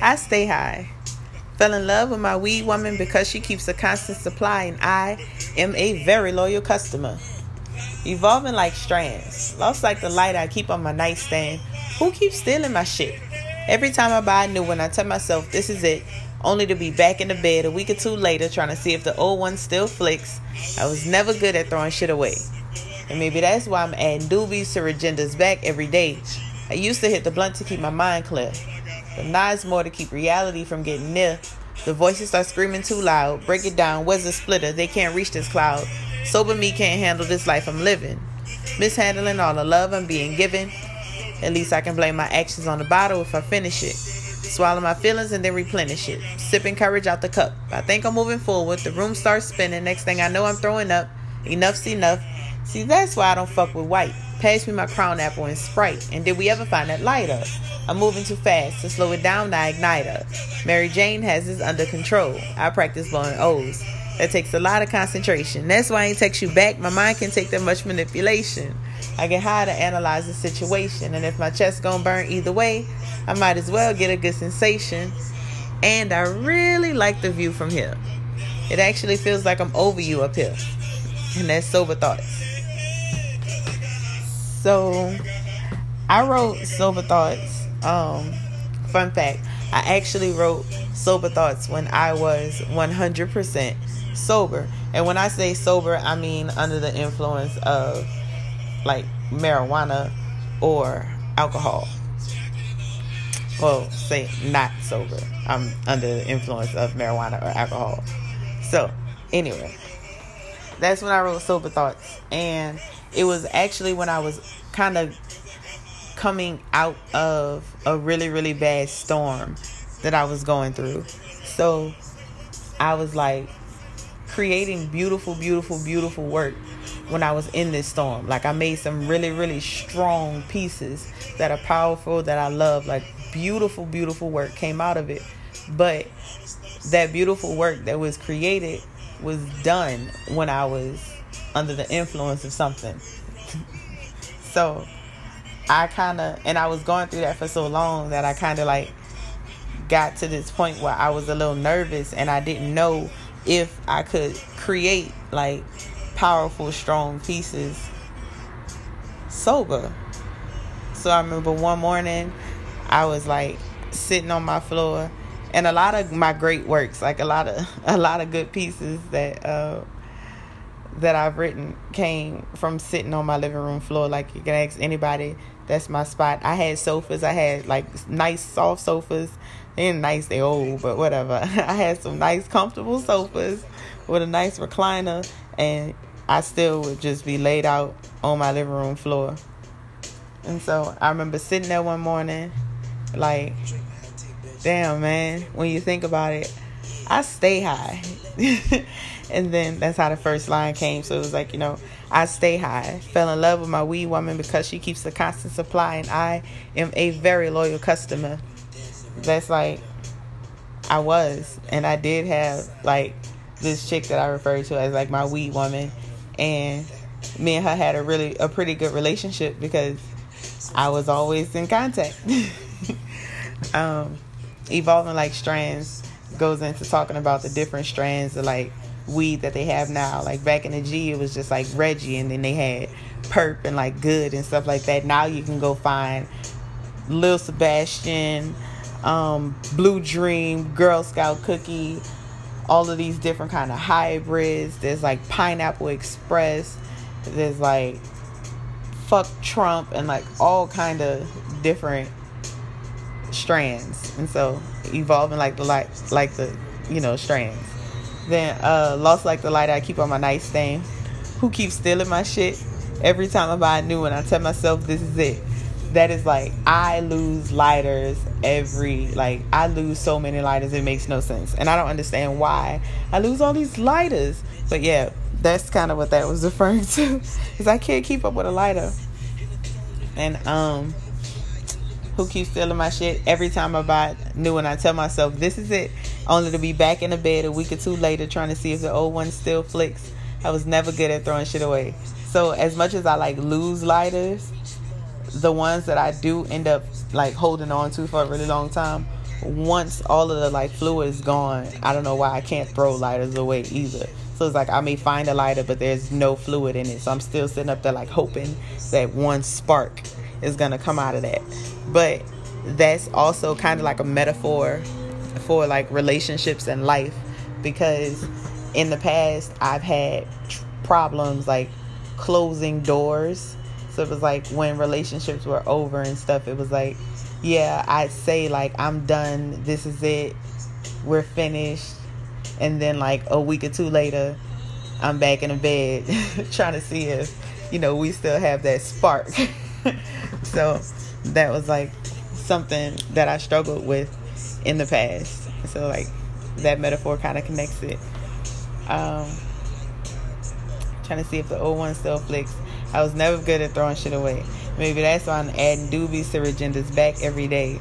I stay high. Fell in love with my weed woman because she keeps a constant supply, and I am a very loyal customer. Evolving like strands, lost like the light I keep on my nightstand. Who keeps stealing my shit? Every time I buy a new one, I tell myself this is it, only to be back in the bed a week or two later trying to see if the old one still flicks. I was never good at throwing shit away. And maybe that's why I'm adding doobies to agendas back every day. I used to hit the blunt to keep my mind clear. Now it's more to keep reality from getting near. The voices start screaming too loud. Break it down. Where's the splitter? They can't reach this cloud. Sober me can't handle this life I'm living. Mishandling all the love I'm being given. At least I can blame my actions on the bottle if I finish it. Swallow my feelings and then replenish it. Sipping courage out the cup. I think I'm moving forward. The room starts spinning. Next thing I know, I'm throwing up. Enough's enough. See, that's why I don't fuck with white. Pass me my crown apple and sprite. And did we ever find that lighter? I'm moving too fast. To slow it down, I ignite. Mary Jane has this under control. I practice blowing O's. That takes a lot of concentration. That's why I ain't text you back. My mind can take that much manipulation. I get high to analyze the situation. And if my chest gonna burn either way, I might as well get a good sensation. And I really like the view from here. It actually feels like I'm over you up here. And that's sober thoughts. So I wrote sober thoughts. Um, fun fact: I actually wrote sober thoughts when I was 100% sober. And when I say sober, I mean under the influence of like marijuana or alcohol. Well, say not sober. I'm under the influence of marijuana or alcohol. So, anyway, that's when I wrote sober thoughts. And it was actually when I was kind of coming out of a really, really bad storm that I was going through. So I was like creating beautiful, beautiful, beautiful work when I was in this storm. Like I made some really, really strong pieces that are powerful, that I love. Like beautiful, beautiful work came out of it. But that beautiful work that was created was done when I was under the influence of something. so I kind of, and I was going through that for so long that I kind of like got to this point where I was a little nervous and I didn't know if I could create like powerful, strong pieces sober. So I remember one morning I was like sitting on my floor and a lot of my great works, like a lot of a lot of good pieces that uh, that I've written came from sitting on my living room floor. Like you can ask anybody, that's my spot. I had sofas. I had like nice soft sofas. They ain't nice, they old, but whatever. I had some nice comfortable sofas with a nice recliner, and I still would just be laid out on my living room floor. And so I remember sitting there one morning, like damn man when you think about it i stay high and then that's how the first line came. So it was like you know i stay high. Fell in love with my weed woman because she keeps a constant supply. And i am a very loyal customer. That's like i was. And i did have like this chick that i referred to as like my weed woman. And me and her had a really a pretty good relationship because i was always in contact. Um evolving like strands goes into talking about the different strands of like weed that they have now. Like back in the G, it was just like Reggie, and then they had Perp and like Good and stuff like that. Now you can go find Lil Sebastian, um, Blue Dream, Girl Scout Cookie, all of these different kind of hybrids. There's like Pineapple Express. There's like Fuck Trump and like all kind of different strands and so evolving like the light like the you know strands then uh lost like the light i keep on my nightstand who keeps stealing my shit? Every time i buy a new one i tell myself this is it. That is like i lose lighters every like i lose so many lighters it makes no sense. And i don't understand why i lose all these lighters. But yeah that's kind of what that was referring to. Because i can't keep up with a lighter. And um who keeps stealing my shit? Every time I buy new one. I tell myself this is it, only to be back in the bed a week or two later trying to see if the old one still flicks. I was never good at throwing shit away. So as much as I like lose lighters, the ones that I do end up like holding on to for a really long time once all of the like fluid is gone, I don't know why I can't throw lighters away either. So it's like I may find a lighter, but there's no fluid in it. So I'm still sitting up there like hoping that one spark is gonna come out of that. But that's also kind of like a metaphor for like relationships and life because in the past I've had problems like closing doors. So it was like when relationships were over and stuff, it was like, yeah, I'd say like I'm done, this is it, we're finished. And then like a week or two later, I'm back in the bed trying to see if, you know, we still have that spark. so that was like something that I struggled with in the past. So like that metaphor kind of connects it. Um, trying to see if the old one still flicks. I was never good at throwing shit away. Maybe that's why I'm adding doobies to Regenda's back every day.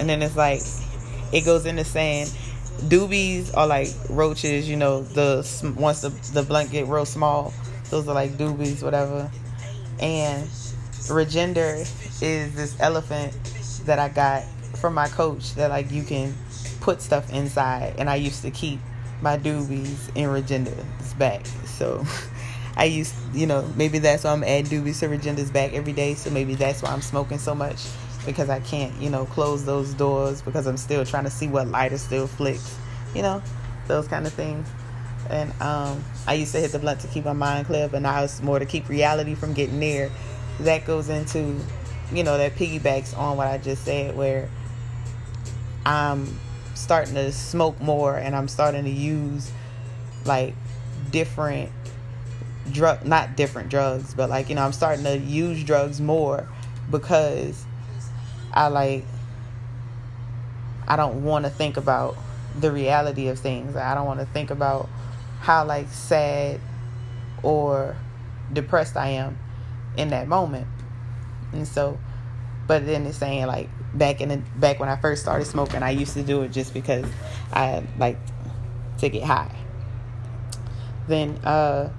And then it's like, it goes into saying, doobies are like roaches, you know, the once the, the blunt get real small, those are like doobies, whatever. And Regender is this elephant that I got from my coach that like you can put stuff inside and I used to keep my doobies in Regenda's back. So I used, you know, maybe that's why I'm adding doobies to Regenda's back every day. So maybe that's why I'm smoking so much because I can't, you know, close those doors because I'm still trying to see what lighter still flicks, you know, those kind of things. And um, I used to hit the blunt to keep my mind clear, but now it's more to keep reality from getting near. That goes into, you know, that piggybacks on what I just said, where I'm starting to smoke more and I'm starting to use like different drug not different drugs but like you know I'm starting to use drugs more because I like I don't want to think about the reality of things. I don't want to think about how like sad or depressed I am in that moment. And so but then it's saying like back in the back when I first started smoking, I used to do it just because I like to get high. Then uh,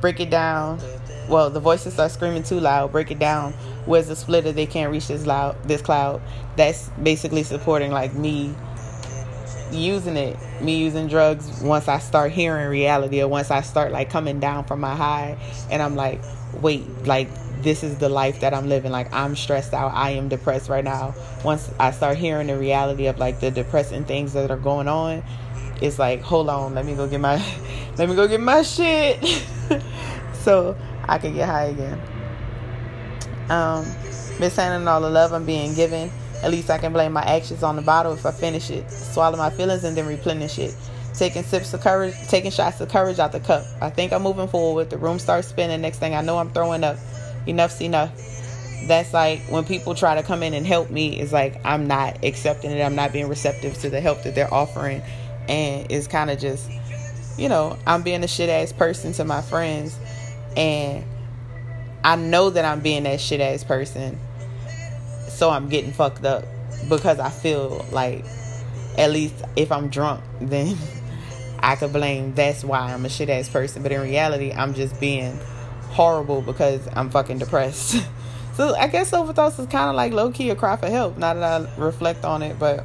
break it down. Well, the voices start screaming too loud. Break it down. Where's the splitter? They can't reach this loud. This cloud. That's basically supporting like me using it. Me using drugs. Once I start hearing reality, or once I start like coming down from my high, and I'm like, wait, like this is the life that I'm living. Like I'm stressed out. I am depressed right now. Once I start hearing the reality of like the depressing things that are going on, it's like, hold on, let me go get my let me go get my shit. so I can get high again. Um mishandling all the love I'm being given. At least I can blame my actions on the bottle if I finish it. Swallow my feelings and then replenish it taking sips of courage, taking shots of courage out the cup. I think I'm moving forward. The room starts spinning. Next thing I know, I'm throwing up enough's enough. That's like when people try to come in and help me, it's like I'm not accepting it. I'm not being receptive to the help that they're offering. And it's kind of just, you know, I'm being a shit ass person to my friends. And I know that I'm being that shit ass person. So I'm getting fucked up because I feel like, at least if I'm drunk, then I could blame that's why I'm a shit ass person. But in reality, I'm just being horrible because I'm fucking depressed. so I guess overdose is kind of like low key a cry for help. Now that I reflect on it, but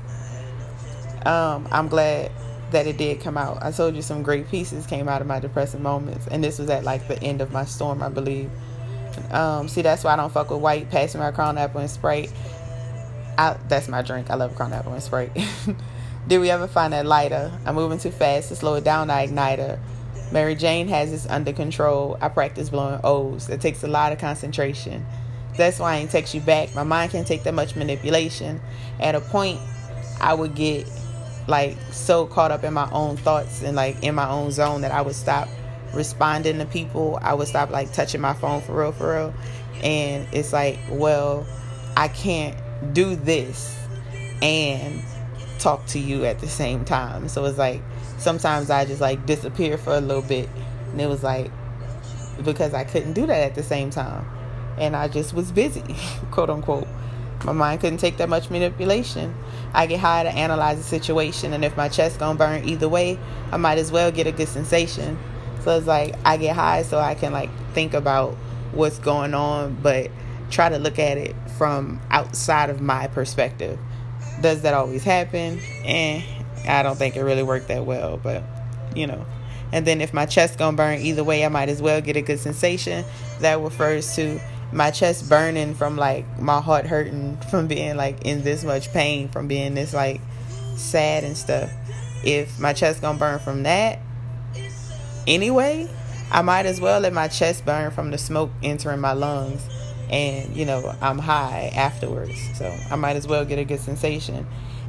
um, I'm glad that it did come out. I told you some great pieces came out of my depressing moments, and this was at like the end of my storm, I believe. Um, see, that's why I don't fuck with white. Passing my crown apple and sprite. I, that's my drink. I love crown apple and sprite. Did we ever find that lighter? I'm moving too fast to slow it down. I igniter. Mary Jane has this under control. I practice blowing O's. It takes a lot of concentration. That's why I ain't text you back. My mind can't take that much manipulation. At a point, I would get like so caught up in my own thoughts and like in my own zone that I would stop responding to people. I would stop like touching my phone for real, for real. And it's like, well, I can't do this and talk to you at the same time. So it's like sometimes I just like disappear for a little bit. And it was like because I couldn't do that at the same time. And I just was busy, quote unquote. My mind couldn't take that much manipulation. I get high to analyze the situation, and if my chest gonna burn either way, I might as well get a good sensation. So it's like I get high so I can like think about what's going on, but try to look at it from outside of my perspective does that always happen? And I don't think it really worked that well, but you know. And then if my chest gonna burn either way, I might as well get a good sensation. That refers to my chest burning from like my heart hurting from being like in this much pain from being this like sad and stuff. If my chest gonna burn from that anyway, I might as well let my chest burn from the smoke entering my lungs and you know I'm high afterwards. So I might as well get a good sensation.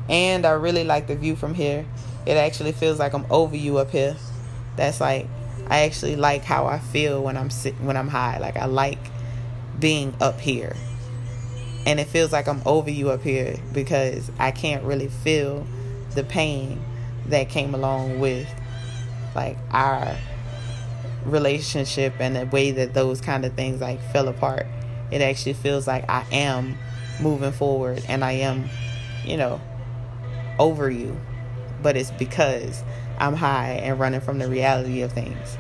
And I really like the view from here. It actually feels like I'm over you up here. That's like I actually like how I feel when I'm sitting when I'm high. Like I like being up here. And it feels like I'm over you up here because I can't really feel the pain that came along with like our relationship and the way that those kind of things like fell apart it actually feels like I am moving forward and I am, you know, over you. But it's because I'm high and running from the reality of things.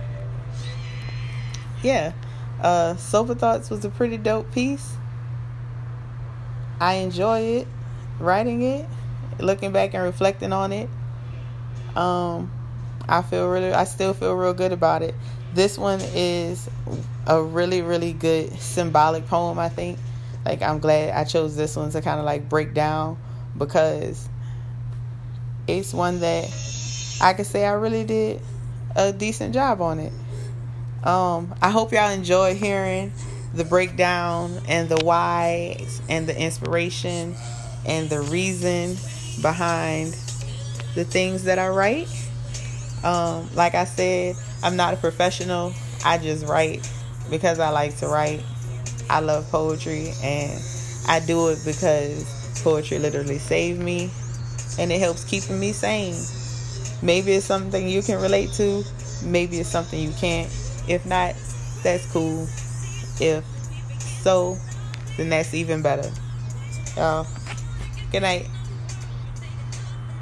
Yeah. Uh Sober Thoughts was a pretty dope piece. I enjoy it, writing it, looking back and reflecting on it. Um I feel really I still feel real good about it. This one is a really, really good symbolic poem, I think. Like, I'm glad I chose this one to kind of like break down because it's one that I could say I really did a decent job on it. Um, I hope y'all enjoy hearing the breakdown and the whys and the inspiration and the reason behind the things that I write. Um, like I said, I'm not a professional. I just write because I like to write. I love poetry and I do it because poetry literally saved me and it helps keeping me sane. Maybe it's something you can relate to, maybe it's something you can't. If not, that's cool. If so, then that's even better. Y'all, good night.